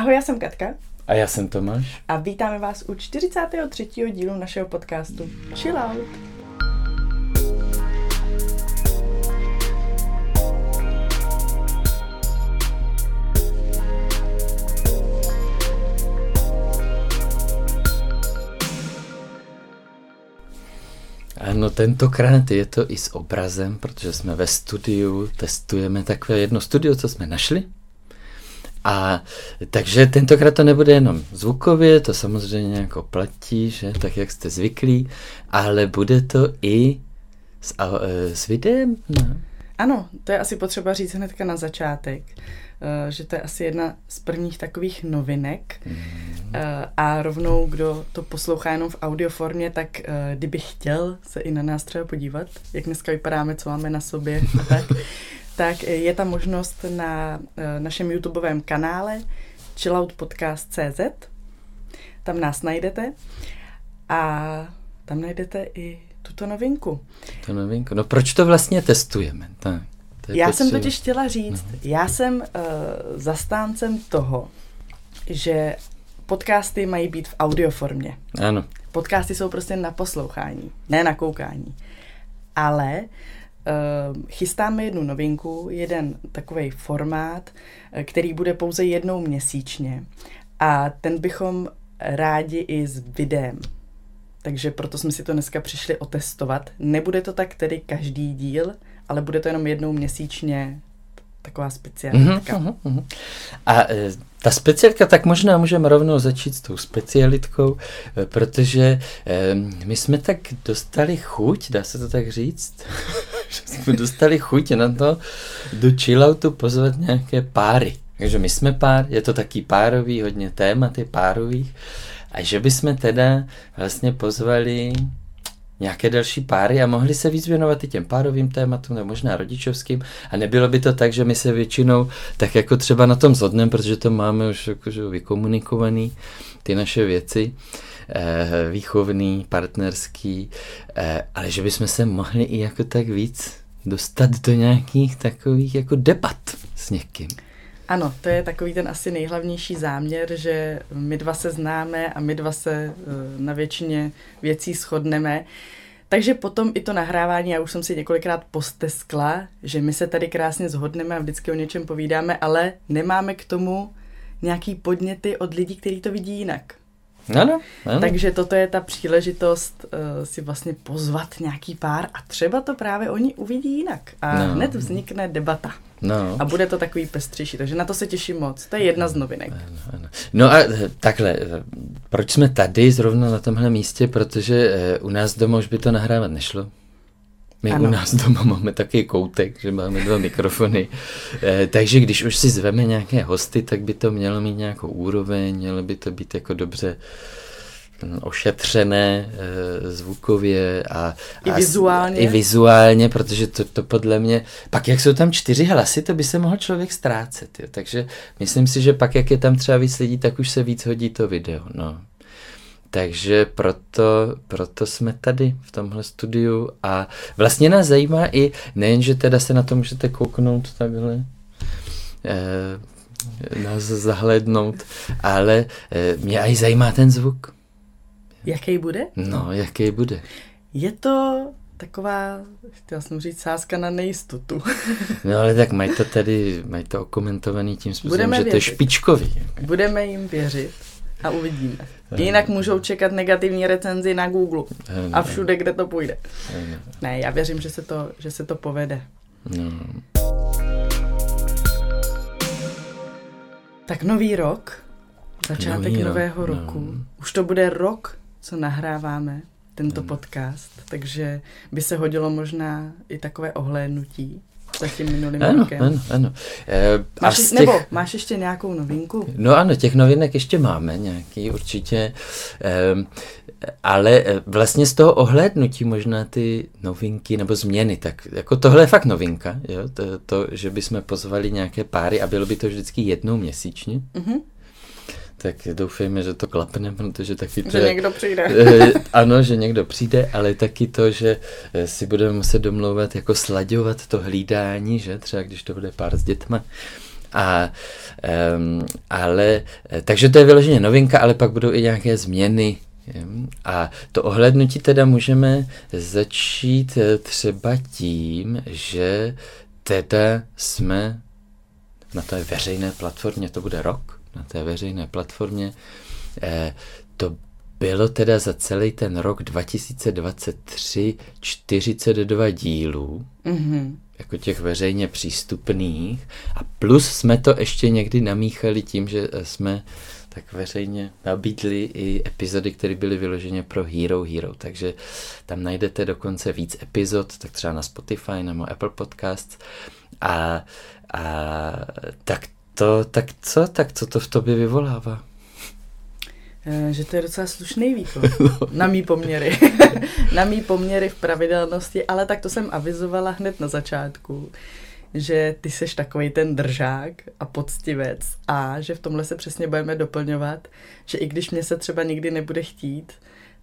Ahoj, já jsem Katka. A já jsem Tomáš. A vítáme vás u 43. dílu našeho podcastu Chill Out. Ano, tentokrát je to i s obrazem, protože jsme ve studiu, testujeme takové jedno studio, co jsme našli. A takže tentokrát to nebude jenom zvukově, to samozřejmě jako platí, že tak, jak jste zvyklí, ale bude to i s, a, e, s videem. No. Ano, to je asi potřeba říct hnedka na začátek, e, že to je asi jedna z prvních takových novinek mm. a rovnou, kdo to poslouchá jenom v audioformě, tak kdyby chtěl se i na nás třeba podívat, jak dneska vypadáme, co máme na sobě a tak, tak je tam možnost na našem YouTubeovém kanále chilloutpodcast.cz tam nás najdete a tam najdete i tuto novinku. To novinku. No proč to vlastně testujeme? Tak, to já jsem totiž chtěla říct, no. já jsem uh, zastáncem toho, že podcasty mají být v audioformě. Ano. Podcasty jsou prostě na poslouchání, ne na koukání. Ale uh, chystáme jednu novinku, jeden takový formát, který bude pouze jednou měsíčně. A ten bychom rádi i s videem takže proto jsme si to dneska přišli otestovat. Nebude to tak tedy každý díl, ale bude to jenom jednou měsíčně taková specialitka. Uh-huh, uh-huh. A e, ta specialitka, tak možná můžeme rovnou začít s tou specialitkou, e, protože e, my jsme tak dostali chuť, dá se to tak říct, že jsme dostali chuť na to do chilloutu pozvat nějaké páry. Takže my jsme pár, je to taky párový, hodně tématy párových. A že bychom teda vlastně pozvali nějaké další páry a mohli se víc věnovat i těm párovým tématům, nebo možná rodičovským. A nebylo by to tak, že my se většinou tak jako třeba na tom zhodneme, protože to máme už jakože vykomunikovaný, ty naše věci, výchovný, partnerský, eh, ale že bychom se mohli i jako tak víc dostat do nějakých takových jako debat s někým. Ano, to je takový ten asi nejhlavnější záměr, že my dva se známe a my dva se eh, na většině věcí shodneme. Takže potom i to nahrávání, já už jsem si několikrát posteskla, že my se tady krásně zhodneme a vždycky o něčem povídáme, ale nemáme k tomu nějaký podněty od lidí, kteří to vidí jinak. Ano, ano. Takže toto je ta příležitost uh, si vlastně pozvat nějaký pár a třeba to právě oni uvidí jinak. A no. hned vznikne debata. No. A bude to takový pestřejší, takže na to se těším moc. To je jedna z novinek. Ano, ano. No a eh, takhle, eh, proč jsme tady zrovna na tomhle místě? Protože u nás doma už by to nahrávat nešlo. My ano. u nás doma máme taky koutek, že máme dva mikrofony. Eh, takže když už si zveme nějaké hosty, tak by to mělo mít nějakou úroveň, mělo by to být jako dobře hm, ošetřené e, zvukově a, I, a vizuálně. i vizuálně, protože to, to podle mě, pak jak jsou tam čtyři hlasy, to by se mohl člověk ztrácet, jo. takže myslím si, že pak jak je tam třeba víc lidí, tak už se víc hodí to video, no. Takže proto, proto jsme tady v tomhle studiu a vlastně nás zajímá i nejen, že teda se na to můžete kouknout takhle, eh, nás zahlednout, ale eh, mě i zajímá ten zvuk. Jaký bude? No, jaký bude. Je to taková, chtěla jsem říct, sázka na nejistotu. no ale tak mají to tady, mají to okomentovaný tím způsobem, Budeme že věřit. to je špičkový. Budeme jim věřit a uvidíme. Jinak můžou čekat negativní recenzi na Google a všude, kde to půjde. Ne, já věřím, že se to, že se to povede. No. Tak nový rok, začátek nový nového rok. roku. No. Už to bude rok, co nahráváme tento no. podcast, takže by se hodilo možná i takové ohlédnutí za tím minulým ano, rokem. Ano, ano. E, máš, těch, nebo máš ještě nějakou novinku? No ano, těch novinek ještě máme nějaký určitě, e, ale eh, vlastně z toho ohlédnutí možná ty novinky nebo změny, tak jako tohle je fakt novinka, jo? To, to, že bychom pozvali nějaké páry a bylo by to vždycky jednou měsíčně. Mm-hmm tak doufejme, že to klapne, protože taky to Že někdo přijde. Eh, ano, že někdo přijde, ale taky to, že eh, si budeme muset domlouvat, jako slaďovat to hlídání, že třeba když to bude pár s dětma, A, um, ale, takže to je vyloženě novinka, ale pak budou i nějaké změny. A to ohlednutí teda můžeme začít eh, třeba tím, že teda jsme na té veřejné platformě, to bude rok, na té veřejné platformě, eh, to bylo teda za celý ten rok 2023 42 dílů, mm-hmm. jako těch veřejně přístupných. A plus jsme to ještě někdy namíchali tím, že jsme tak veřejně nabídli i epizody, které byly vyloženě pro Hero Hero. Takže tam najdete dokonce víc epizod, tak třeba na Spotify nebo Apple Podcasts. A, a tak to, tak co, tak co to v tobě vyvolává? Eh, že to je docela slušný výkon. Na mý poměry. na mý poměry v pravidelnosti, ale tak to jsem avizovala hned na začátku, že ty seš takový ten držák a poctivec a že v tomhle se přesně budeme doplňovat, že i když mě se třeba nikdy nebude chtít,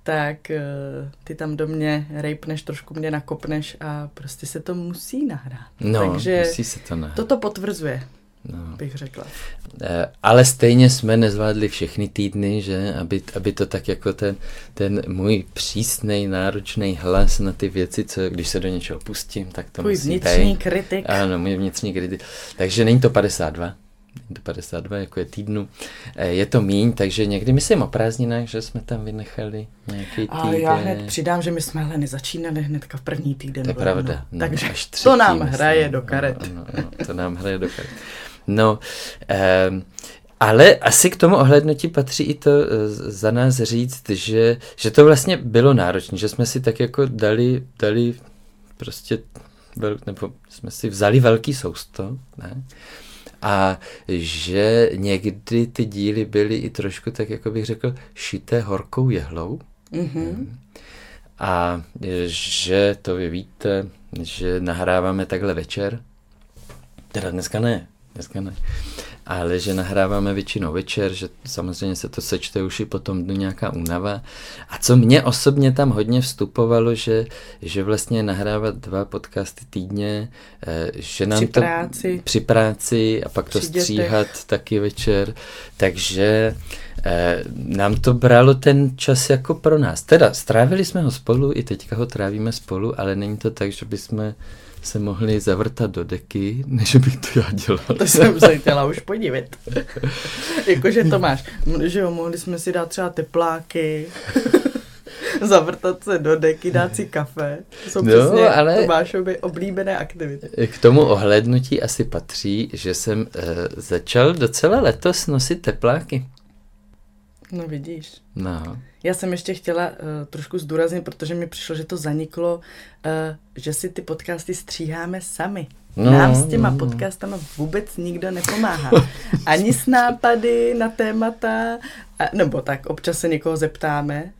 tak uh, ty tam do mě rejpneš, trošku mě nakopneš a prostě se to musí nahrát. No, Takže musí se to nahrát. Toto potvrzuje no. bych řekla. Eh, ale stejně jsme nezvládli všechny týdny, že, aby, aby to tak jako ten, ten můj přísný, náročný hlas na ty věci, co když se do něčeho pustím, tak to Tvůj musí vnitřní být. kritik. Ano, můj vnitřní kritik. Takže není to 52, do 52, jako je týdnu. Eh, je to míň, takže někdy myslím o prázdninách, že jsme tam vynechali nějaký týden. A já hned přidám, že my jsme ale nezačínali hnedka v první týden. To je pravda. No, takže až třetí, to nám hraje myslím. do karet. No, no, no, to nám hraje do karet. No, um, ale asi k tomu ohlednutí patří i to eh, za nás říct, že, že to vlastně bylo náročné, že jsme si tak jako dali, dali prostě, vel, nebo jsme si vzali velký sousto, ne? A že někdy ty díly byly i trošku, tak jako bych řekl, šité horkou jehlou. Mm-hmm. A že to vy víte, že nahráváme takhle večer, teda dneska ne, dneska ne. Ale že nahráváme většinou večer, že samozřejmě se to sečte už i potom dnu nějaká únava. A co mě osobně tam hodně vstupovalo, že, že vlastně nahrávat dva podcasty týdně, eh, že nám při to práci. při práci a pak to stříhat taky večer, takže eh, nám to bralo ten čas jako pro nás. Teda strávili jsme ho spolu, i teďka ho trávíme spolu, ale není to tak, že bychom se mohli zavrtat do deky, než bych to já dělal. To jsem se chtěla už podívat. Jakože to máš, že jo, mohli jsme si dát třeba tepláky, zavrtat se do deky, dát si kafe. To jsou no, přesně ale Tomášovi oblíbené aktivity. K tomu ohlednutí asi patří, že jsem uh, začal docela letos nosit tepláky. No vidíš. No. Já jsem ještě chtěla uh, trošku zdůraznit, protože mi přišlo, že to zaniklo, uh, že si ty podcasty stříháme sami. No, Nám s těma no. podcastama vůbec nikdo nepomáhá. Ani s nápady na témata, a, nebo tak občas se někoho zeptáme,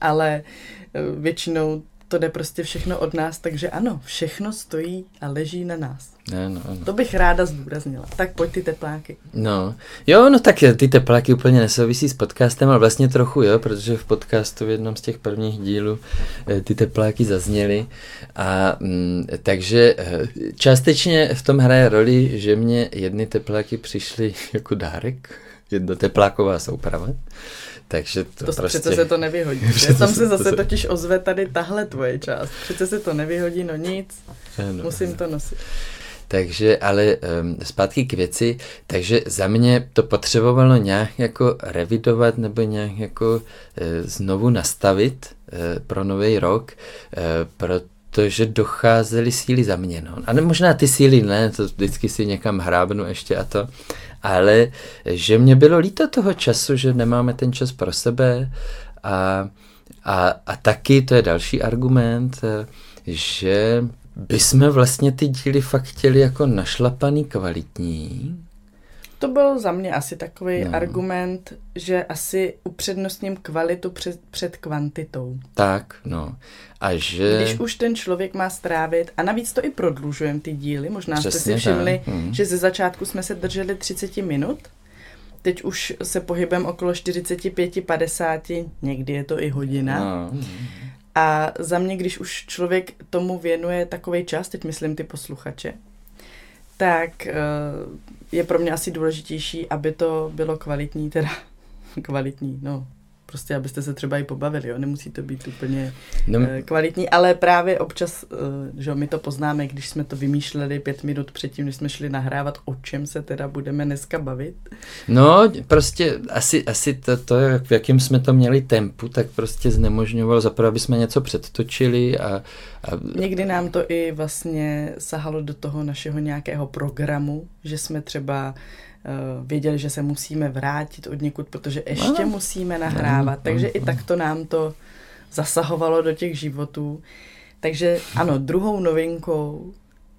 ale uh, většinou to jde prostě všechno od nás, takže ano, všechno stojí a leží na nás. Ano, ano. To bych ráda zdůraznila. Tak pojď ty tepláky. No, jo, no tak ty tepláky úplně nesouvisí s podcastem, ale vlastně trochu jo, protože v podcastu v jednom z těch prvních dílů eh, ty tepláky zazněly a mm, takže eh, částečně v tom hraje roli, že mě jedny tepláky přišly jako dárek, jedna tepláková souprava takže to, to prostě... Přece se to nevyhodí. Přece Tam se zase totiž ozve tady tahle tvoje část. Přece se to nevyhodí, no nic. Ano, Musím ano. to nosit. Takže, ale um, zpátky k věci, takže za mě to potřebovalo nějak jako revidovat nebo nějak jako uh, znovu nastavit uh, pro nový rok, uh, protože docházely síly za mě. No. A ne, možná ty síly ne, to vždycky si někam hrábnu ještě a to, ale že mě bylo líto toho času, že nemáme ten čas pro sebe a, a, a taky, to je další argument, že bychom vlastně ty díly fakt chtěli jako našlapaný kvalitní, to byl za mě asi takový no. argument, že asi upřednostním kvalitu před, před kvantitou. Tak, no. A že... Když už ten člověk má strávit, a navíc to i prodlužujeme ty díly, možná Přesně jste si všimli, hmm. že ze začátku jsme se drželi 30 minut, teď už se pohybem okolo 45-50, někdy je to i hodina. No. A za mě, když už člověk tomu věnuje takový čas, teď myslím ty posluchače, tak eh, je pro mě asi důležitější, aby to bylo kvalitní, teda kvalitní, no, prostě abyste se třeba i pobavili, jo? nemusí to být úplně no. kvalitní, ale právě občas, eh, že my to poznáme, když jsme to vymýšleli pět minut předtím, než jsme šli nahrávat, o čem se teda budeme dneska bavit. No, prostě asi, asi to, to, v jakém jsme to měli tempu, tak prostě znemožňovalo zaprvé, aby jsme něco předtočili a, a... Někdy nám to i vlastně sahalo do toho našeho nějakého programu, že jsme třeba Eh, věděli, že se musíme vrátit od někud, protože ještě no. musíme nahrávat. No, takže no, i takto nám to zasahovalo do těch životů. Takže ano, druhou novinkou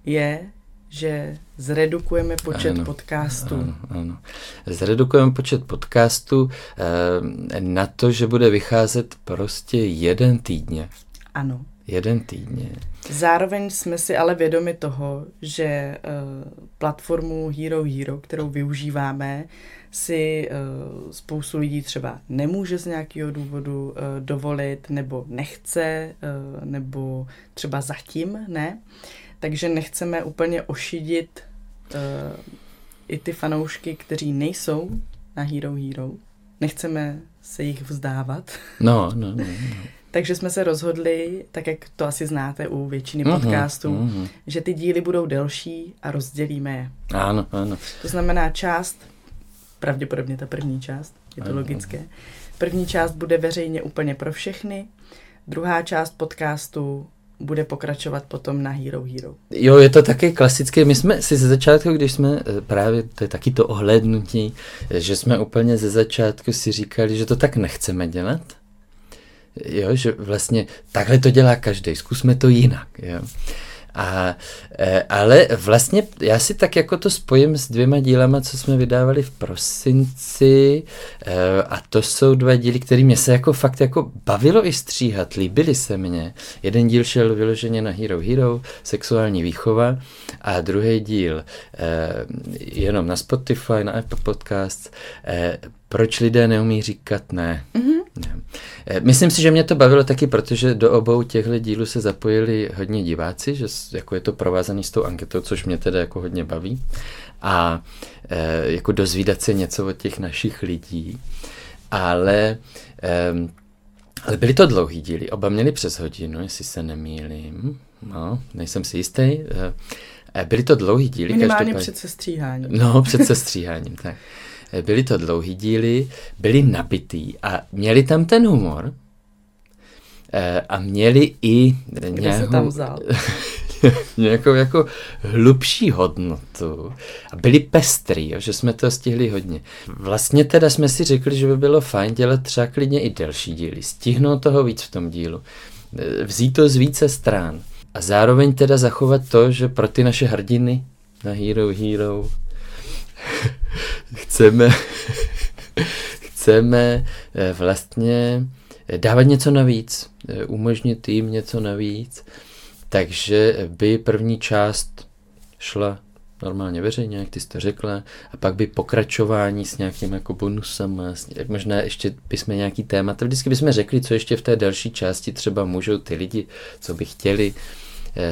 je, že zredukujeme počet ano, podcastů. Ano, ano. Zredukujeme počet podcastů eh, na to, že bude vycházet prostě jeden týdně. Ano. Jeden týdně. Zároveň jsme si ale vědomi toho, že uh, platformu Hero Hero, kterou využíváme, si uh, spoustu lidí třeba nemůže z nějakého důvodu uh, dovolit, nebo nechce, nebo třeba zatím ne. Takže nechceme úplně ošidit i ty fanoušky, kteří nejsou na Hero Hero. Nechceme se jich vzdávat. No, no, no. no. Takže jsme se rozhodli, tak jak to asi znáte u většiny uh-huh, podcastů, uh-huh. že ty díly budou delší a rozdělíme je. Ano, ano. To znamená část, pravděpodobně ta první část, je to ano. logické. První část bude veřejně úplně pro všechny, druhá část podcastu bude pokračovat potom na Hero Hero. Jo, je to taky klasické. My jsme si ze začátku, když jsme eh, právě, to je taky to ohlednutí, že jsme úplně ze začátku si říkali, že to tak nechceme dělat, jo, že vlastně takhle to dělá každý, zkusme to jinak. Jo. A, e, ale vlastně já si tak jako to spojím s dvěma dílama, co jsme vydávali v prosinci e, a to jsou dva díly, které mě se jako fakt jako bavilo i stříhat, líbily se mně. Jeden díl šel vyloženě na Hero Hero, sexuální výchova a druhý díl e, jenom na Spotify, na Apple Podcasts, proč lidé neumí říkat ne. Mm-hmm. ne. Myslím si, že mě to bavilo taky, protože do obou těchto dílů se zapojili hodně diváci, že jako je to provázaný s tou anketou, což mě teda jako hodně baví. A e, jako dozvídat se něco od těch našich lidí. Ale, e, ale byly to dlouhý díly, oba měli přes hodinu, jestli se nemýlím. No, nejsem si jistý. E, byly to dlouhý díly. Minimálně před sestříháním. No, před sestříháním, tak. Eh, byly to dlouhý díly, byly nabitý a měli tam ten humor. Eh, a měli i nějakou, tam vzal? nějakou jako hlubší hodnotu. A byli pestrý, jo, že jsme to stihli hodně. Vlastně teda jsme si řekli, že by bylo fajn dělat třeba klidně i delší díly, stihnout toho víc v tom dílu, eh, vzít to z více stran. A zároveň teda zachovat to, že pro ty naše hrdiny na Hero Hero chceme, chceme eh, vlastně eh, dávat něco navíc, eh, umožnit jim něco navíc, takže by první část šla normálně veřejně, jak ty jste řekla, a pak by pokračování s nějakým jako bonusama, možná ještě bychom nějaký téma, vždycky bychom řekli, co ještě v té další části třeba můžou ty lidi, co by chtěli,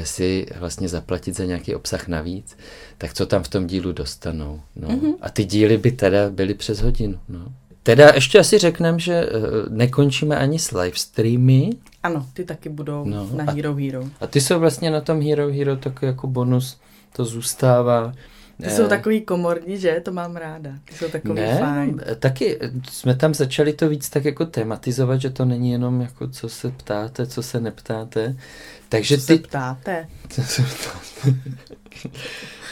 si vlastně zaplatit za nějaký obsah navíc, tak co tam v tom dílu dostanou. No. Mm-hmm. A ty díly by teda byly přes hodinu. No. Teda ještě asi řekneme, že uh, nekončíme ani s live streamy. Ano, ty taky budou no, na Hero Hero. A ty jsou vlastně na tom Hero Hero taky jako bonus, to zůstává. Ty jsou eh, takový komorní, že? To mám ráda. Ty jsou takový ne, fajn. Taky jsme tam začali to víc tak jako tematizovat, že to není jenom jako co se ptáte, co se neptáte. Takže co ty... se ptáte? Co se ptáte?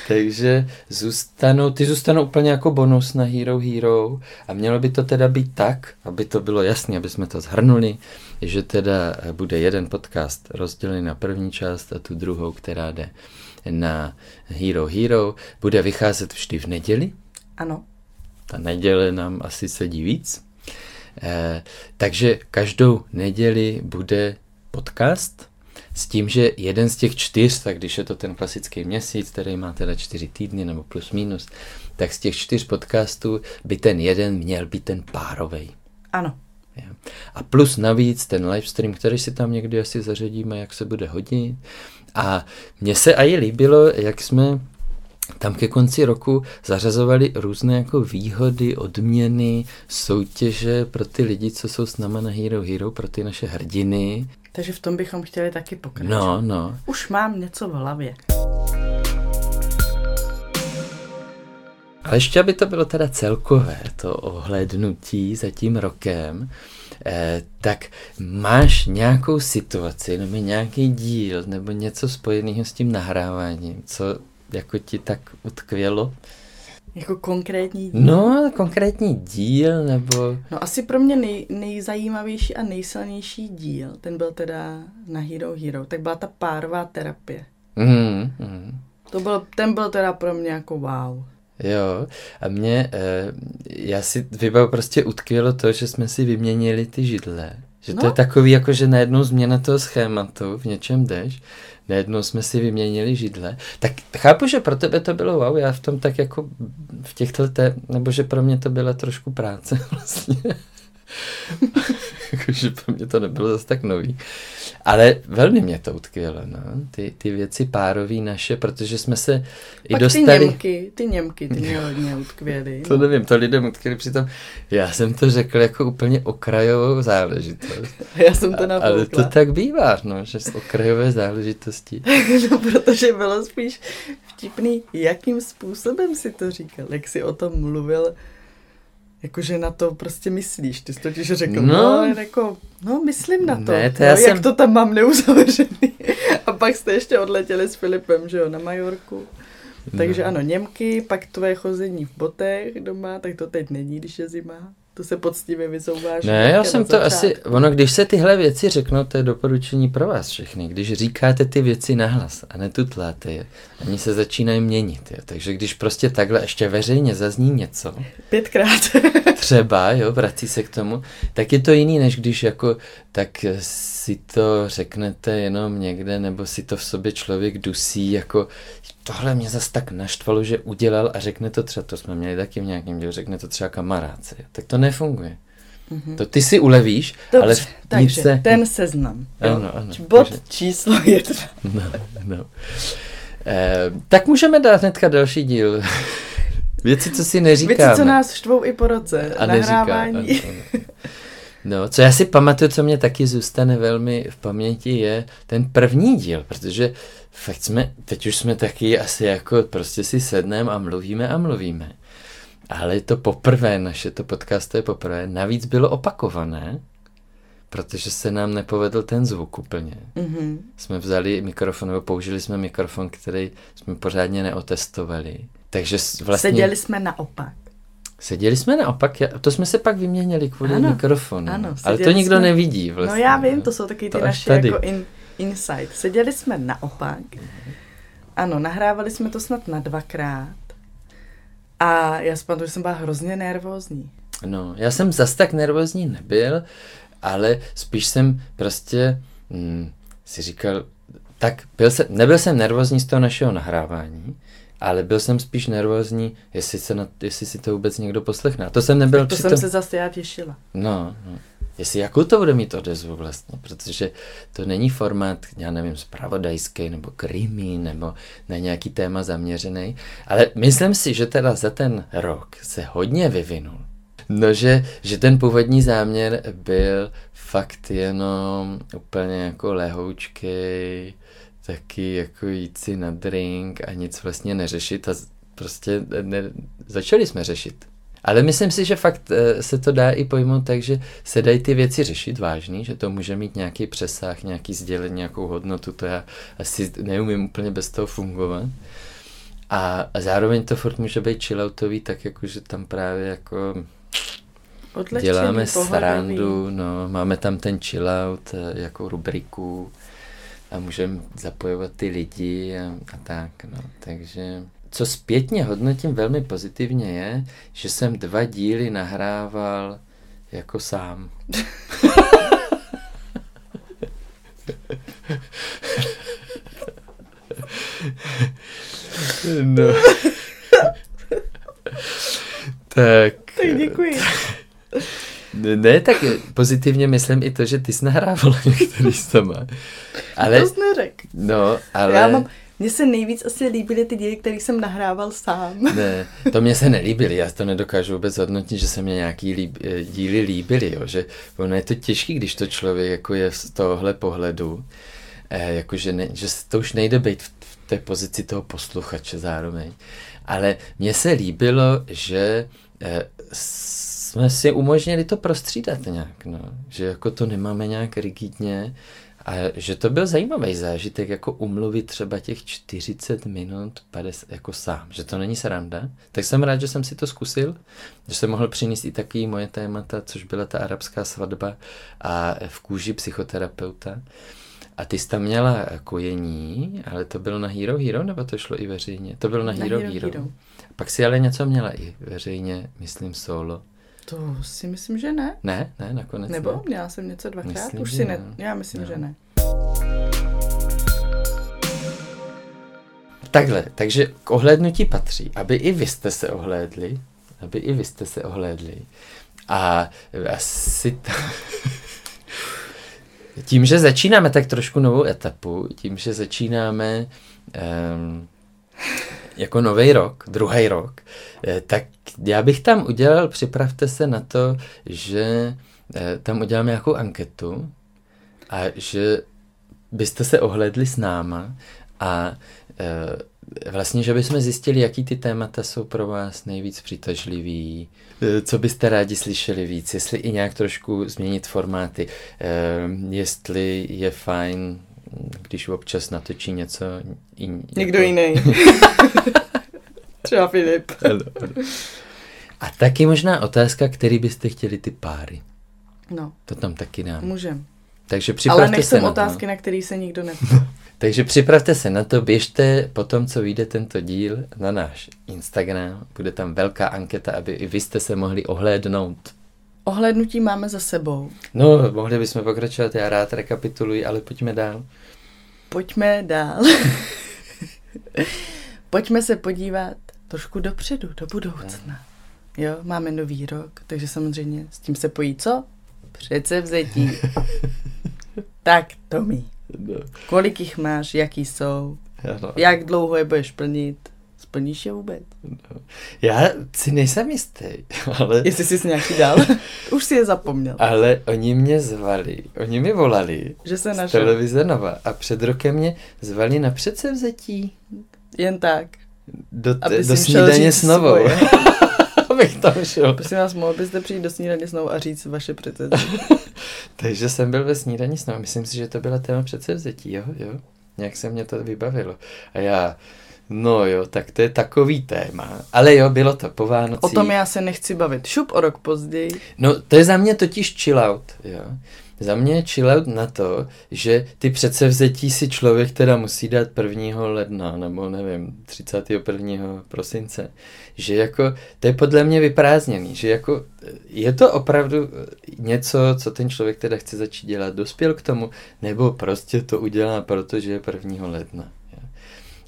Takže zůstanou, ty zůstanou úplně jako bonus na Hero Hero a mělo by to teda být tak, aby to bylo jasné, aby jsme to zhrnuli, že teda bude jeden podcast rozdělený na první část a tu druhou, která jde na Hero Hero, bude vycházet vždy v neděli. Ano. Ta neděle nám asi sedí víc. Eh, takže každou neděli bude podcast s tím, že jeden z těch čtyř, tak když je to ten klasický měsíc, který má teda čtyři týdny nebo plus minus, tak z těch čtyř podcastů by ten jeden měl být ten párovej. Ano. A plus navíc ten livestream, který si tam někdy asi zařadíme, jak se bude hodit. A mně se i líbilo, jak jsme tam ke konci roku zařazovali různé jako výhody, odměny, soutěže pro ty lidi, co jsou s náma na Hero Hero, pro ty naše hrdiny. Takže v tom bychom chtěli taky pokračovat. No, no. Už mám něco v hlavě. Ale ještě, aby to bylo teda celkové, to ohlédnutí za tím rokem, eh, tak máš nějakou situaci, nebo nějaký díl, nebo něco spojeného s tím nahráváním, co jako ti tak utkvělo? Jako konkrétní díl? No, konkrétní díl, nebo... No asi pro mě nej, nejzajímavější a nejsilnější díl, ten byl teda na Hero Hero, tak byla ta párová terapie. Mm, mm. To byl, ten byl teda pro mě jako wow. Jo, a mě, eh, já si vybavu prostě utkvělo to, že jsme si vyměnili ty židle. Že to No. je takový, jako že najednou změna toho schématu, v něčem jdeš, najednou jsme si vyměnili židle. Tak chápu, že pro tebe to bylo wow, já v tom tak jako v těchto té, nebo že pro mě to byla trošku práce vlastně. Jakože pro mě to nebylo zase tak nový. Ale velmi mě to utkvělo, no. Ty, ty věci párový naše, protože jsme se i Pak dostali... ty Němky, ty Němky, ty mě hodně utkvěly. To nevím, to lidem utkvěli přitom. Já jsem to řekl jako úplně okrajovou záležitost. Já jsem to Ale nafoukla. to tak bývá, no, že z okrajové záležitosti. no, protože bylo spíš vtipný, jakým způsobem si to říkal, jak si o tom mluvil, jakože na to prostě myslíš. Ty jsi totiž řekl, No. no, jako, no myslím na to, Ne, to no, já jak jsem- to tam mám neuzavřený. A pak jste ještě odletěli s Filipem, že jo, na Majorku. Takže No. ano, Němky, pak tvoje chození v botech doma, tak to teď není, když je zima. To se poctivě vyzouváš. Ne, já jsem to asi, ono, když se tyhle věci řeknou, to je doporučení pro vás všechny. Když říkáte ty věci nahlas a netutláte je, oni se začínají měnit. Jo. Takže když prostě takhle ještě veřejně zazní něco, Pětkrát. třeba, jo, vrací se k tomu, tak je to jiný, než když jako tak si to řeknete jenom někde, nebo si to v sobě člověk dusí, jako tohle mě zas tak naštvalo, že udělal a řekne to třeba, to jsme měli taky v nějakém dílu, řekne to třeba kamarádce, tak to nefunguje. Mhm. To ty si ulevíš, Dobře, ale v takže se... ten seznam. Ano, ano, Bod může. číslo jedna. No, no. Eh, tak můžeme dát hnedka další díl. Věci, co si neříkáme. Věci, co nás štvou i po roce. A neříká. Nahrávání. Ano, ano. No, co já si pamatuju, co mě taky zůstane velmi v paměti, je ten první díl, protože fakt jsme, teď už jsme taky asi jako prostě si sedneme a mluvíme a mluvíme. Ale je to poprvé, naše to podcast je poprvé, navíc bylo opakované, protože se nám nepovedl ten zvuk úplně. Mhm. Jsme vzali mikrofon, nebo použili jsme mikrofon, který jsme pořádně neotestovali. Takže vlastně... Seděli jsme naopak. Seděli jsme naopak, to jsme se pak vyměnili kvůli Ano, mikrofonu. ano, ale to nikdo jsme- nevidí vlastně. no já vím, to jsou taky ty To naše tady. jako in, insight. Seděli jsme naopak. Ano, nahrávali jsme to snad na dvakrát. A já si pamatuju, že jsem byla hrozně nervózní. No, já jsem zas tak nervózní nebyl, ale spíš jsem prostě hm, si říkal, tak byl jsem, nebyl jsem nervózní z toho našeho nahrávání, ale byl jsem spíš nervózní, jestli, se na, jestli si to vůbec někdo poslechne. A to jsem nebyl To při jsem se zase já těšila. No, no. Jestli jakou to bude mít odezvu vlastně, protože to není formát, já nevím, spravodajský nebo krimi nebo na nějaký téma zaměřený, ale myslím si, že teda za ten rok se hodně vyvinul. No, že, že ten původní záměr byl fakt jenom úplně jako lehoučkej, taky jako jít si na drink a nic vlastně neřešit a prostě ne, začali jsme řešit. Ale myslím si, že fakt eh, se to dá i pojmout tak, že se dají ty věci řešit vážný, že to může mít nějaký přesah, nějaký sdělení, nějakou hodnotu, to já asi neumím úplně bez toho fungovat. A, a zároveň to furt může být chilloutový, tak jako, že tam právě jako Odlehčený, děláme pohodový. srandu, no, máme tam ten chillout jako rubriku a můžeme zapojovat ty lidi a, a tak, no, takže co zpětně hodnotím velmi pozitivně je, že jsem dva díly nahrával jako sám. no. tak. Tak děkuji. Ne, tak pozitivně myslím i to, že ty jsi nahrával některý sama. Ale, To jsi neřekl. no, ale... Já mám, Mně se nejvíc asi líbily ty díly, které jsem nahrával sám. Ne, to mě se nelíbily, já to nedokážu vůbec hodnotit, že se mě nějaký líb, eh, díly líbily, jo, že ono je to těžký, když to člověk jako je z tohohle pohledu, eh, jakože ne, že to už nejde být v, v té pozici toho posluchače zároveň. Ale mně se líbilo, že eh, jsme si umožnili to prostřídat nějak, no. že jako to nemáme nějak rigidně, a že to byl zajímavý zážitek, jako umluvit třeba těch 40 minut 50, jako sám, že to není sranda. Tak jsem rád, že jsem si to zkusil, že jsem mohl přinést i taky moje témata, což byla ta arabská svatba a v kůži psychoterapeuta. A ty jsi tam měla kojení, ale to bylo na Hero Hero, nebo to šlo i veřejně? To bylo na, na Hero, Hero Hero. Pak si ale něco měla i veřejně, myslím solo. To si myslím, že ne. Ne, ne, nakonec Nebo ne. měla jsem něco dvakrát, myslím, už si ne. Já myslím, no. že ne. Takhle, takže k ohlédnutí patří, aby i vy jste se ohlédli, aby i vy jste se ohlédli. A asi to... tím, že začínáme tak trošku novou etapu, tím, že začínáme um, jako nový rok, druhý rok, eh, tak já bych tam udělal, připravte se na to, že eh, tam udělám nějakou anketu a že byste se ohledli s náma a eh, vlastně, že bychom zjistili, jaký ty témata jsou pro vás nejvíc přitažlivý, co byste rádi slyšeli víc, jestli i nějak trošku změnit formáty, jestli je fajn když občas natočí něco in, Někdo jako... jiný. Třeba Filip. A taky možná otázka, který byste chtěli ty páry. No. To tam taky nám. Můžem. Takže připravte Ale se na otázky, na který se nikdo ne. Takže připravte se na to, běžte po tom, co vyjde tento díl na náš Instagram. Bude tam velká anketa, aby i vy jste se mohli ohlédnout. Ohlédnutí máme za sebou. No, mohli bychom pokračovat, já rád rekapituluji, ale pojďme dál pojďme dál. pojďme se podívat trošku dopředu, do budoucna. Jo, máme nový rok, takže samozřejmě s tím se pojí co? Přece vzetí. tak, Tomi. No. Kolik jich máš, jaký jsou, no. jak dlouho je budeš plnit, splníš je vůbec? No. Já si nejsem jistý, ale... Jestli jsi nějaký dál, už si je zapomněl. Ale oni mě zvali, oni mi volali že se našel. televize Nova a před rokem mě zvali na předsevzetí. Jen tak. Do, te, do snídaně s Novou. Abych tam šel. Prosím vás, mohl byste přijít do snídaně s Novou a říct vaše předsevzetí. Takže jsem byl ve snídaní s Novou. Myslím si, že to byla téma předsevzetí, jo, jo. Nějak se mě to vybavilo. A já, No jo, tak to je takový téma. Ale jo, bylo to po Vánocích. O tom já se nechci bavit. Šup o rok později. No, to je za mě totiž chill out, jo. Za mě je chill out na to, že ty předsevzetí si člověk teda musí dát 1. ledna, nebo nevím, 31. prosince. Že jako, to je podle mě vyprázdněný, že jako je to opravdu něco, co ten člověk teda chce začít dělat, dospěl k tomu, nebo prostě to udělá, protože je 1. ledna.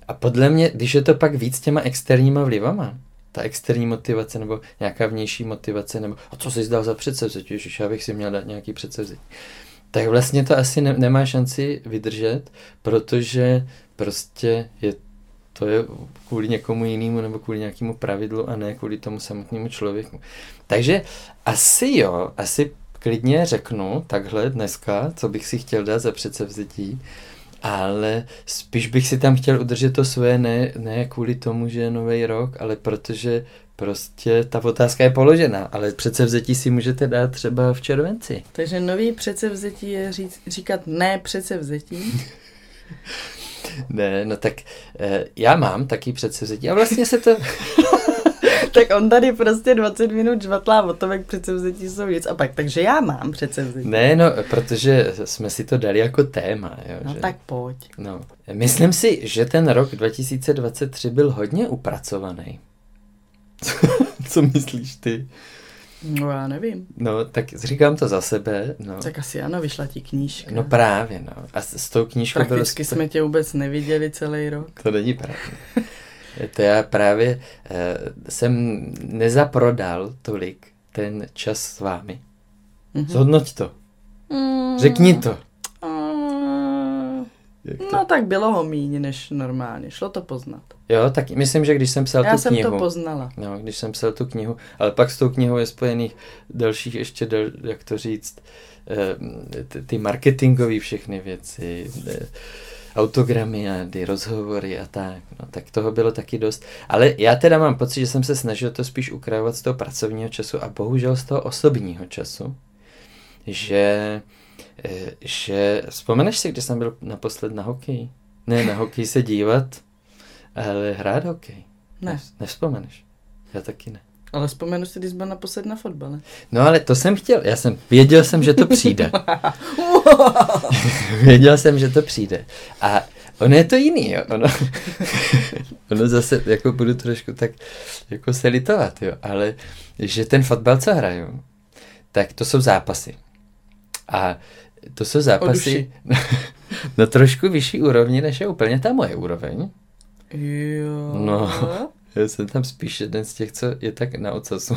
A podle mě, když je to pak víc těma externíma vlivama, ta externí motivace nebo nějaká vnější motivace, nebo a co jsi zdal za předsevzetí, že já bych si měl dát nějaký předsevzetí, tak vlastně to asi ne, nemá šanci vydržet, protože prostě je to je kvůli někomu jinému nebo kvůli nějakému pravidlu a ne kvůli tomu samotnému člověku. Takže asi jo, asi klidně řeknu takhle dneska, co bych si chtěl dát za předsevzetí, ale spíš bych si tam chtěl udržet to svoje, ne, ne kvůli tomu, že je nový rok, ale protože prostě ta otázka je položena, ale předsevzetí si můžete dát třeba v červenci. Takže nový předsevzetí je říct, říkat ne předsevzetí? ne, no tak eh, já mám taky předsevzetí a vlastně se to... tak on tady prostě 20 minut žvatlá o tom, jak předsevzetí jsou nic. A pak, takže já mám předsevzetí. Ne, no, protože jsme si to dali jako téma. Jo, no že... tak pojď. No, myslím si, že ten rok 2023 byl hodně upracovaný. Co myslíš ty? No já nevím. No, tak říkám to za sebe. No. Tak asi ano, vyšla ti knížka. No právě, no. A s, s tou knížkou Prakticky bylo... jsme tě vůbec neviděli celý rok. To není pravda. To já právě eh, jsem nezaprodal tolik ten čas s vámi. Mm-hmm. Zhodnoť to. Mm. Řekni to. Mm. To? No tak bylo ho míň než normálně, šlo to poznat. Jo, tak myslím, že když jsem psal Já tu jsem knihu. to poznala. No, když jsem psal tu knihu, ale pak s tou knihou je spojených dalších ještě, del, jak to říct, eh, ty, ty marketingové všechny věci, eh, autogramy a ty rozhovory a tak. No, tak toho bylo taky dost. Ale já teda mám pocit, že jsem se snažil to spíš ukrajovat z toho pracovního času a bohužel z toho osobního času. Že, eh, že vzpomeneš si, kdy jsem byl naposled na hokej? Ne, na hokej se dívat, ale hrát hokej. Ne. Nevzpomeneš? Já taky ne. Ale vzpomenu si, když byl naposled na fotbale. No ale to jsem chtěl, já jsem, věděl jsem, že to přijde. věděl jsem, že to přijde. A ono je to jiný, jo. Ono, ono zase, jako budu trošku tak, jako se litovat, jo. Ale, že ten fotbal, co hraju, tak to jsou zápasy. A to jsou zápasy na trošku vyšší úrovni, než je úplně ta moje úroveň. Jo. No, já jsem tam spíš jeden z těch, co je tak na ocasu.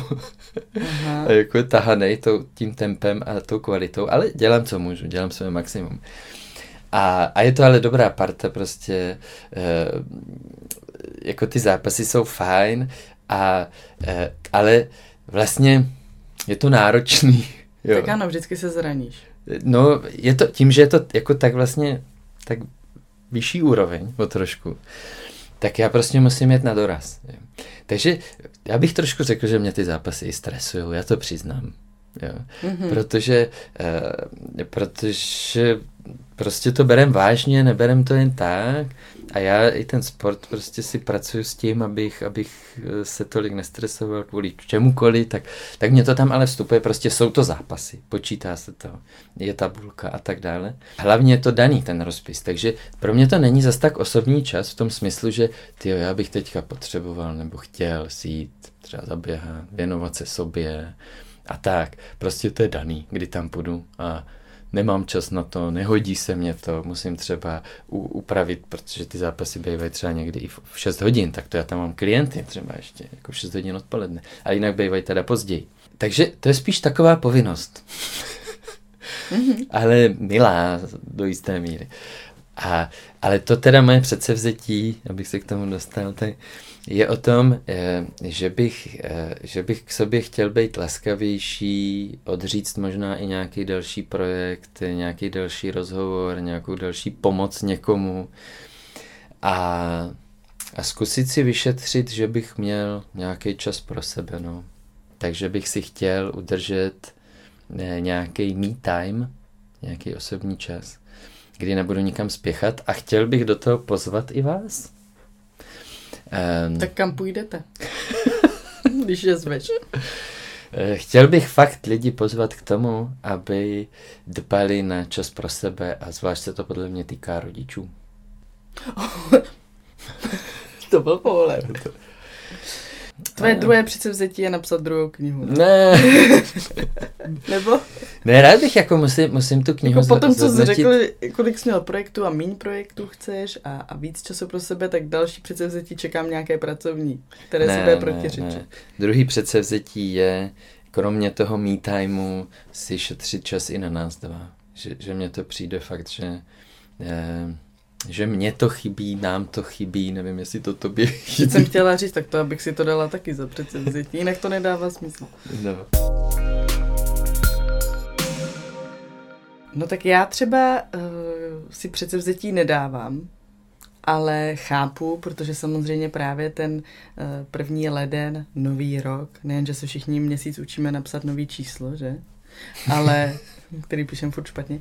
Aha. A jako je tahanej to, tím tempem a tou kvalitou, ale dělám, co můžu, dělám své maximum. A, a je to ale dobrá parta, prostě e, jako ty zápasy jsou fajn, a, e, ale vlastně je to náročný. Jo. Tak ano, vždycky se zraníš. No, je to tím, že je to jako tak vlastně tak vyšší úroveň o trošku, tak já prostě musím jet na doraz. Takže já bych trošku řekl, že mě ty zápasy i stresují, já to přiznám. Jo. Mm-hmm. Protože, uh, protože prostě to berem vážně, neberem to jen tak a já i ten sport prostě si pracuji s tím, abych, abych eh, se tolik nestresoval kvůli čemukoliv, tak, tak mě to tam ale vstupuje, prostě jsou to zápasy, počítá se to, je tabulka a tak dále. Hlavně je to daný ten rozpis, takže pro mě to není zas tak osobní čas v tom smyslu, že ty já bych teďka potřeboval nebo chtěl si jít třeba zaběhat, věnovat se sobě a tak. Prostě to je daný, kdy tam půjdu a nemám čas na to, nehodí se mě to, musím třeba u, upravit, protože ty zápasy bývají třeba někdy i v 6 hodin, tak to já tam mám klienty třeba ještě, jako v 6 hodin odpoledne, a jinak bývají teda později. Takže to je spíš taková povinnost. Mm-hmm. ale milá do jisté míry. A, ale to teda moje předsevzetí, abych se k tomu dostal, tak je o tom, eh, že bych, eh, že bych k sobě chtěl být laskavější, odříct možná i nějaký další projekt, nějaký další rozhovor, nějakou další pomoc někomu a, a zkusit si vyšetřit, že bych měl nějaký čas pro sebe. No. Takže bych si chtěl udržet eh, nějaký me time, nějaký osobní čas, kdy nebudu nikam spěchat a chtěl bych do toho pozvat i vás. Um, tak kam půjdete? Když je zveš. Eh, chtěl bych fakt lidi pozvat k tomu, aby dbali na čas pro sebe a zvlášť se to podle mě týká rodičů. to byl pohled. Tvoje no. druhé předsevzetí je napsat druhou knihu. Ne. Nebo? Ne, rád bych jako musím, musím tu knihu jako potom, co jsi řekl, kolik jsi měl projektů a méně projektů chceš a, a víc času pro sebe, tak další předsevzetí čekám nějaké pracovní, které ne, si bude protiřečit. Druhý předsevzetí je, kromě toho me timeu, si šetřit čas i na nás dva. Že, že mně to přijde fakt, že... Eh, že mně to chybí, nám to chybí, nevím, jestli to tobě chybí. jsem chtěla říct, tak to abych si to dala taky za předsevzetí, jinak to nedává smysl. No. No tak já třeba uh, si předsevzetí nedávám, ale chápu, protože samozřejmě právě ten uh, první leden, nový rok, nejen, že se všichni měsíc učíme napsat nový číslo, že? Ale, který píšem furt špatně,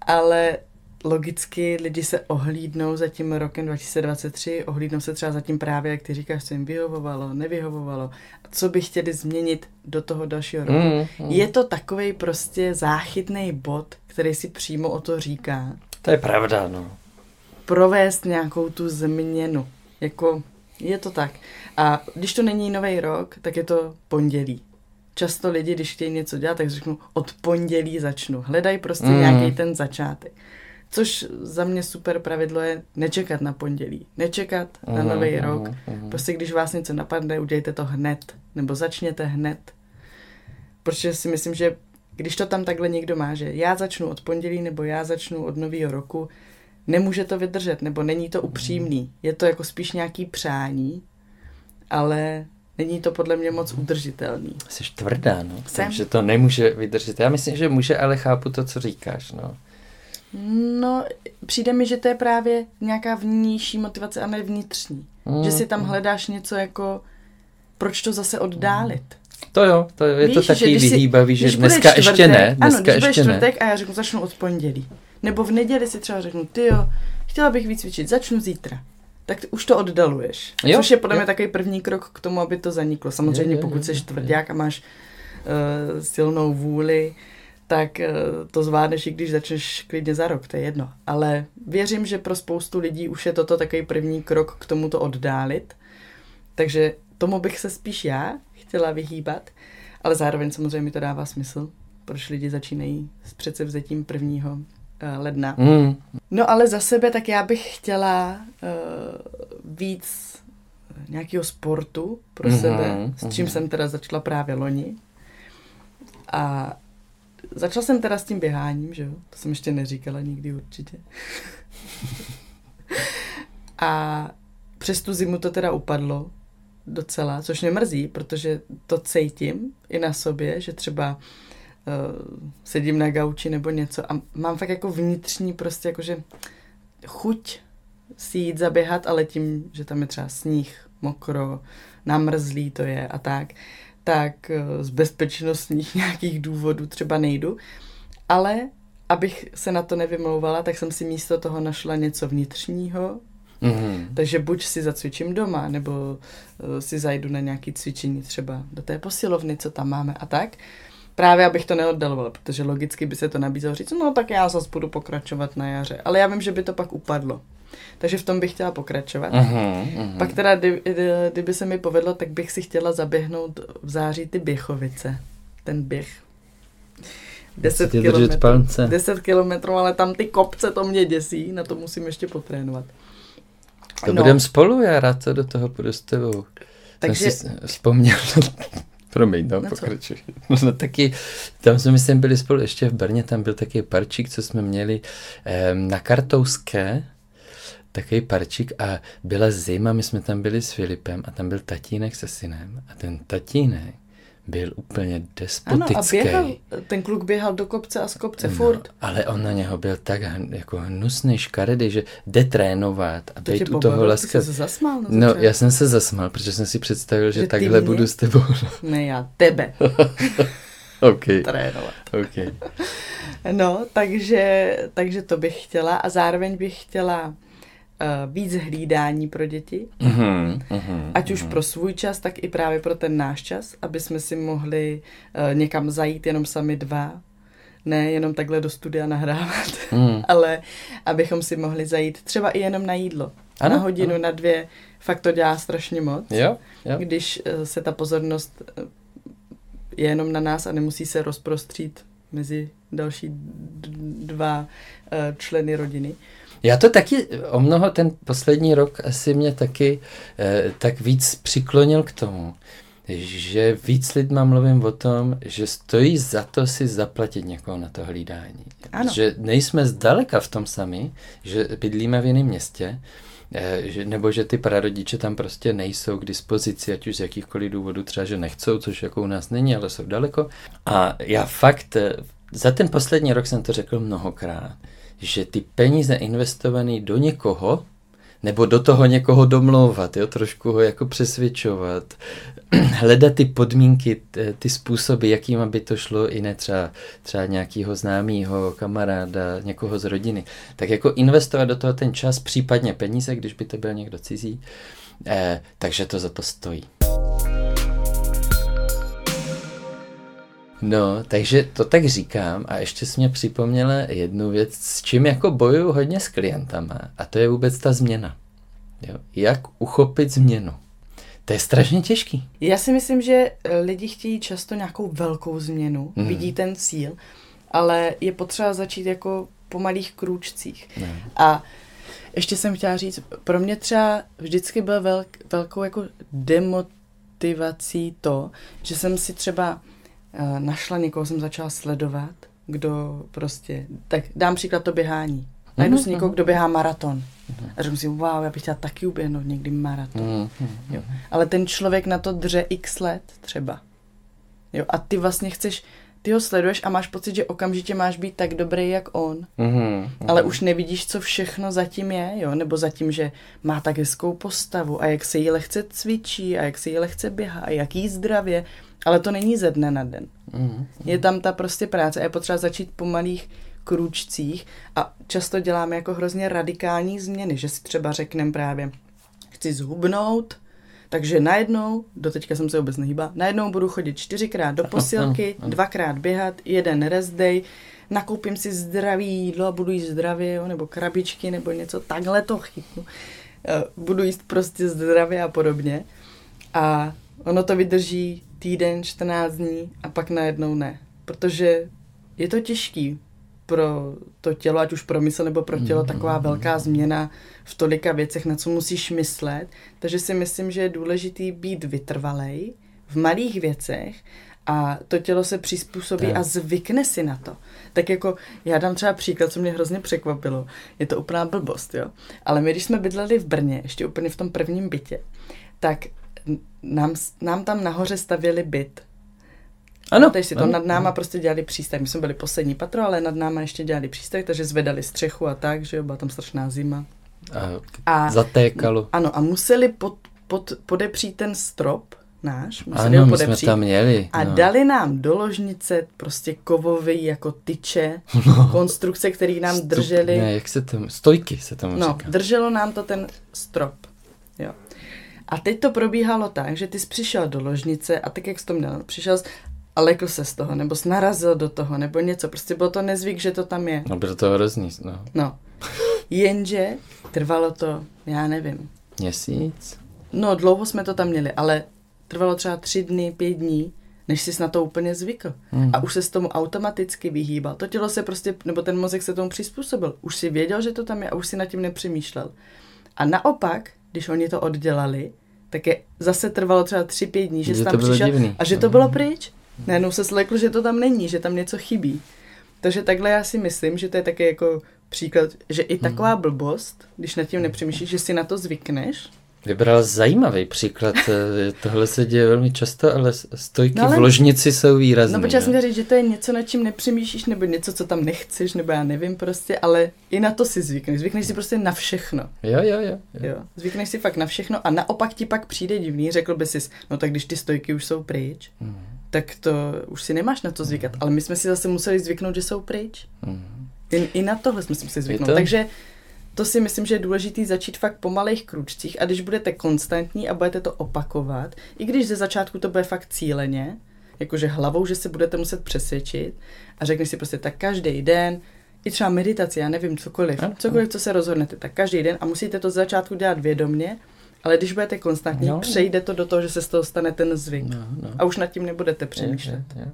ale logicky lidi se ohlídnou za tím rokem 2023, ohlídnou se třeba za tím právě, jak ty říkáš, co jim vyhovovalo, nevyhovovalo, a co by chtěli změnit do toho dalšího roku. Mm, mm. Je to takový prostě záchytný bod, který si přímo o to říká. To je pravda, no. Provést nějakou tu změnu. Jako, je to tak. A když to není nový rok, tak je to pondělí. Často lidi, když chtějí něco dělat, tak řeknou, od pondělí začnu. Hledají prostě mm. nějaký ten začátek. Což za mě super pravidlo je nečekat na pondělí, nečekat uh-huh, na nový uh-huh, rok. Uh-huh. Prostě když vás něco napadne, udějte to hned, nebo začněte hned. Protože si myslím, že když to tam takhle někdo má, že já začnu od pondělí nebo já začnu od nového roku, nemůže to vydržet, nebo není to upřímný. Je to jako spíš nějaký přání, ale není to podle mě moc udržitelný. Jsi tvrdá, no. Jsem. Takže to nemůže vydržet. Já myslím, že může, ale chápu to, co říkáš, no. No, přijde mi, že to je právě nějaká vnější motivace a ne vnitřní. Mm. Že si tam hledáš něco jako, proč to zase oddálit. To jo, to jo, je to Víš, že taky když vyhýbavý, že když bude dneska ještě čtvrtek- ne, Ano, dneska když bude ještě ne. čtvrtek a já řeknu, začnu od pondělí. Nebo v neděli si třeba řeknu, ty jo, chtěla bych víc cvičit, začnu zítra. Tak už to oddaluješ. Jo, Což je podle jo. mě takový první krok k tomu, aby to zaniklo. Samozřejmě, Jo, jo, pokud jsi jo. tvrdák a máš uh, silnou vůli, tak uh, to zvládneš, i když začneš klidně za rok, to je jedno. Ale věřím, že pro spoustu lidí už je toto takový první krok k tomu to oddálit. Takže tomu bych se spíš já chtěla vyhýbat, ale zároveň samozřejmě mi to dává smysl, proč lidi začínají s předsevzetím prvního eh, ledna. Mm. No ale za sebe, tak já bych chtěla uh, víc nějakého sportu pro Mhm, sebe, s čím mhm. jsem teda začala právě loni. A začala jsem teda s tím běháním, že jo? To jsem ještě neříkala nikdy určitě. A přes tu zimu to teda upadlo docela, což mě mrzí, protože to cítím i na sobě, že třeba uh, sedím na gauči nebo něco a mám fakt jako vnitřní prostě jakože chuť si jít zaběhat, ale tím, že tam je třeba sníh, mokro, namrzlý to je a tak, tak eh, z bezpečnostních nějakých důvodů třeba nejdu. Ale abych se na to nevymlouvala, tak jsem si místo toho našla něco vnitřního, Mm. takže buď si zacvičím doma, nebo uh, si zajdu na nějaké cvičení třeba do té posilovny, co tam máme a tak. Právě abych to neoddalovala, protože logicky by se to nabízelo říct, no tak já zase budu pokračovat na jaře. Ale já vím, že by to pak upadlo. Takže v tom bych chtěla pokračovat. Mm. Mm. Pak teda, kdy, kdy- kdyby se mi povedlo, tak bych si chtěla zaběhnout v září ty Běchovice. Ten běh. 10 Chcete držet kilometrů. palce. 10 kilometrů, ale tam ty kopce, to mě děsí, na to musím ještě potrénovat. To No. budem spolu, já rád se do toho půjdu s tebou. Takže, Jsem si vzpomněl, promiň, no, pokračuj. No, taky, tam jsme, myslím, byli spolu ještě v Brně, tam byl taky parčík, co jsme měli em, na Kartouské, takový parčík a byla zima, my jsme tam byli s Filipem a tam byl tatínek se synem a ten tatínek byl úplně ano, despotický. a běhal, ten kluk běhal do kopce a z kopce furt. No, ale on na něho byl tak jako hnusný, škaredý, že jde trénovat a To být u toho jsi se zasmál No, začátku. já jsem se zasmál, protože jsem si představil, že, Že takhle mě? budu s tebou. Ne, já tebe OK, trénovat. OK. No, takže, takže to bych chtěla a zároveň bych chtěla víc hlídání pro děti, Mhm, mhm, ať už mhm. pro svůj čas, tak i právě pro ten náš čas, aby jsme si mohli uh, někam zajít jenom sami dva, ne jenom takhle do studia nahrávat, Mhm. ale abychom si mohli zajít třeba i jenom na jídlo. Ano, na hodinu, ano. na dvě, fakt to dělá strašně moc. Jo, jo. když eh, se ta pozornost eh, je jenom na nás a nemusí se rozprostřít mezi další d- dva eh, členy rodiny. Já to taky o mnoho ten poslední rok asi mě taky eh, tak víc přiklonil k tomu, že víc lidma mluvím o tom, že stojí za to si zaplatit někoho na to hlídání. Ano. Že nejsme zdaleka v tom sami, že bydlíme v jiném městě, eh, že, nebo že ty prarodiče tam prostě nejsou k dispozici, ať už z jakýchkoliv důvodů, třeba že nechcou, což jako u nás není, ale jsou daleko. A já fakt, eh, za ten poslední rok jsem to řekl mnohokrát, že ty peníze investované do někoho, nebo do toho někoho domlouvat, jo, trošku ho jako přesvědčovat, hledat ty podmínky, ty způsoby, jakým by to šlo i ne třeba, třeba nějakého známého kamaráda, někoho z rodiny, tak jako investovat do toho ten čas, případně peníze, když by to byl někdo cizí, eh, takže to za to stojí. No, takže to tak říkám a ještě jsi mě připomněla jednu věc, s čím jako bojuju hodně s klientama a to je vůbec ta změna. Jo? Jak uchopit změnu? To je strašně těžký. Já si myslím, že eh, lidi chtějí často nějakou velkou změnu, Mhm. vidí ten cíl, ale je potřeba začít jako po malých krůčcích. Ne. A ještě jsem chtěla říct, pro mě třeba vždycky byl velk, velkou jako demotivací to, že jsem si třeba našla někoho, jsem začala sledovat, kdo prostě, tak dám příklad to běhání. Najdu si někoho, kdo běhá maraton. A řeknu si, wow, já bych chtěla taky uběhnout někdy maraton. Jo. Ale ten člověk na to dře x let třeba. Jo. A ty vlastně chceš, ty ho sleduješ a máš pocit, že okamžitě máš být tak dobrý, jak on. Mm-hmm. Ale už nevidíš, co všechno zatím je, jo? Nebo zatím, že má tak hezkou postavu a jak se jí lehce cvičí a jak se jí lehce běhá a jak jí zdravě. Ale to není ze dne na den. Mm-hmm. Je tam ta prostě práce a je potřeba začít po malých krůčcích a často děláme jako hrozně radikální změny, že si třeba řekneme právě, chci zhubnout, takže najednou, do teďka jsem se vůbec nehýbala, najednou budu chodit čtyřikrát do posilky, dvakrát běhat, jeden rest day, nakoupím si zdravý jídlo a budu jíst zdravě, jo, nebo krabičky, nebo něco, takhle to chytnu. Eh, Budu jíst prostě zdravě a podobně. A ono to vydrží týden, 14 dní a pak najednou ne. Protože je to těžký pro to tělo, ať už pro mysl nebo pro tělo, taková velká změna v tolika věcech, na co musíš myslet. Takže si myslím, že je důležitý být vytrvalej v malých věcech a to tělo se přizpůsobí Tak. a zvykne si na to. Tak jako, já dám třeba příklad, co mě hrozně překvapilo. Je to úplná blbost, jo. Ale my, když jsme bydleli v Brně, ještě úplně v tom prvním bytě, tak nám, nám tam nahoře stavěli byt. Ano. Takže si to ano. nad náma prostě dělali přístav. My jsme byli poslední patro, ale nad náma ještě dělali přístav, takže zvedali střechu a tak, že jo, byla tam strašná zima. A A zatékalo. ano, a museli pod, pod, podepřít ten strop náš, museli Ano, ho my jsme podepřít. tam měli. A no. dali nám do ložnice prostě kovový jako tyče, konstrukce, které nám Stup- držely. Ne, jak se tomu, stojky se tomu No, říká. drželo nám to ten strop. Jo. A teď to probíhalo tak, že ty jsi přišel do ložnice a tak, jak jsi to měl, přišel jsi a lekl se z toho, nebo jsi narazil do toho, nebo něco. Prostě bylo to nezvyk, že to tam je. No, bylo to hrozný, no. No. Jenže trvalo to, já nevím. Měsíc? No, dlouho jsme to tam měli, ale trvalo třeba tři dny, pět dní, než jsi na to úplně zvykl. Hmm. A už se s tomu automaticky vyhýbal. To tělo se prostě, nebo ten mozek se tomu přizpůsobil. Už si věděl, že to tam je a už si nad tím nepřemýšlel. A naopak, když oni to oddělali, tak je zase trvalo třeba tři, pět dní, že Že tam přišel divný. a že to bylo pryč. Najednou se slekl, že to tam není, že tam něco chybí. Takže takhle já si myslím, že to je taky jako příklad, že i taková Hmm. blbost, když nad tím nepřemýšlíš, že si na to zvykneš, Vybral zajímavý příklad. eh, Tohle se děje velmi často, ale stojky No ale- v ložnici jsou výrazné. No, protože já jsem říct, že to je něco, nad čím nepřemýšlíš, nebo něco, co tam nechceš, nebo já nevím prostě, ale i na to si zvykneš. Zvykneš si prostě na všechno. Jo, jo, jo. jo. Jo. Zvykneš si fakt na všechno a naopak ti pak přijde divný, řekl by si, no tak když ty stojky už jsou pryč, Mm, tak to už si nemáš na to zvykat. Ale my jsme si zase museli zvyknout, že jsou pryč. mm. I, i na tohle jsme si museli zvyknout. to? Takže to si myslím, že je důležité začít fakt po malých kručcích a když budete konstantní a budete to opakovat, i když ze začátku to bude fakt cíleně, jakože hlavou, že se budete muset přesvědčit a řekneš si prostě tak každý den, i třeba meditaci, já nevím, cokoliv, cokoliv, co se rozhodnete, tak každý den a musíte to z začátku dělat vědomně, ale když budete konstantní, No. přejde to do toho, že se z toho stane ten zvyk. No, no. A už nad tím nebudete přemýšlet. Jo, jo.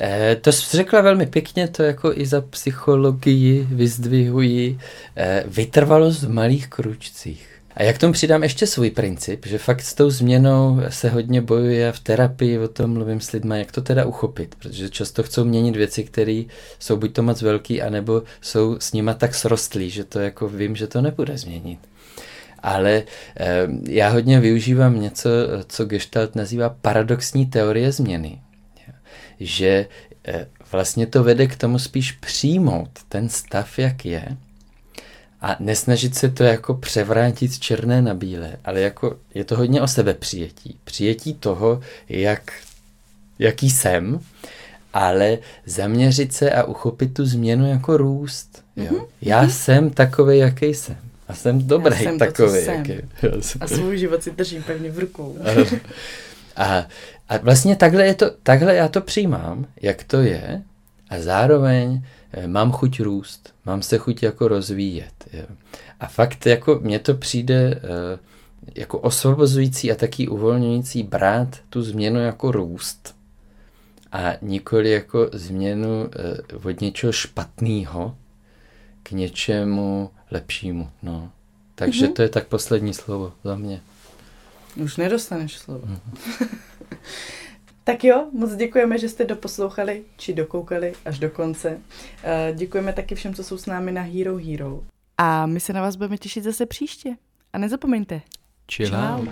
Eh, to jsi řekla velmi pěkně, to jako i za psychologii vyzdvihují eh, vytrvalost v malých kručcích. A jak tomu přidám ještě svůj princip, že fakt s tou změnou se hodně bojuje a v terapii o tom mluvím s lidmi, jak to teda uchopit, protože často chcou měnit věci, které jsou buď to moc velký, anebo jsou s nima tak srostlí, že to jako vím, že to nebude změnit. Ale eh, já hodně využívám něco, co Gestalt nazývá paradoxní teorie změny že eh, vlastně to vede k tomu spíš přijmout ten stav, jak je, a nesnažit se to jako převrátit z černé na bílé, ale jako je to hodně o sebe přijetí. Přijetí toho, jak, jaký jsem, ale zaměřit se a uchopit tu změnu jako růst. Jo. Mm-hmm. Já jsem takový, jaký jsem. A jsem dobrý jsem to, co takový, jsem. jaký. Já jsem. A svůj život si držím pevně v rukou. A, a vlastně takhle, je to, takhle já to přijímám, jak to je, a zároveň eh, mám chuť růst, mám se chuť jako rozvíjet. Jo. A fakt jako mně to přijde eh, jako osvobozující a taky uvolňující brát tu změnu jako růst a nikoli jako změnu eh, od něčeho špatného k něčemu lepšímu. No. Takže Mhm. to je tak poslední slovo za mě. Už nedostaneš slovo. Tak jo, moc děkujeme, že jste doposlouchali či dokoukali až do konce. Eh, děkujeme taky všem, co jsou s námi na Hero Hero. A my se na vás budeme těšit zase příště. A nezapomeňte. Out. out.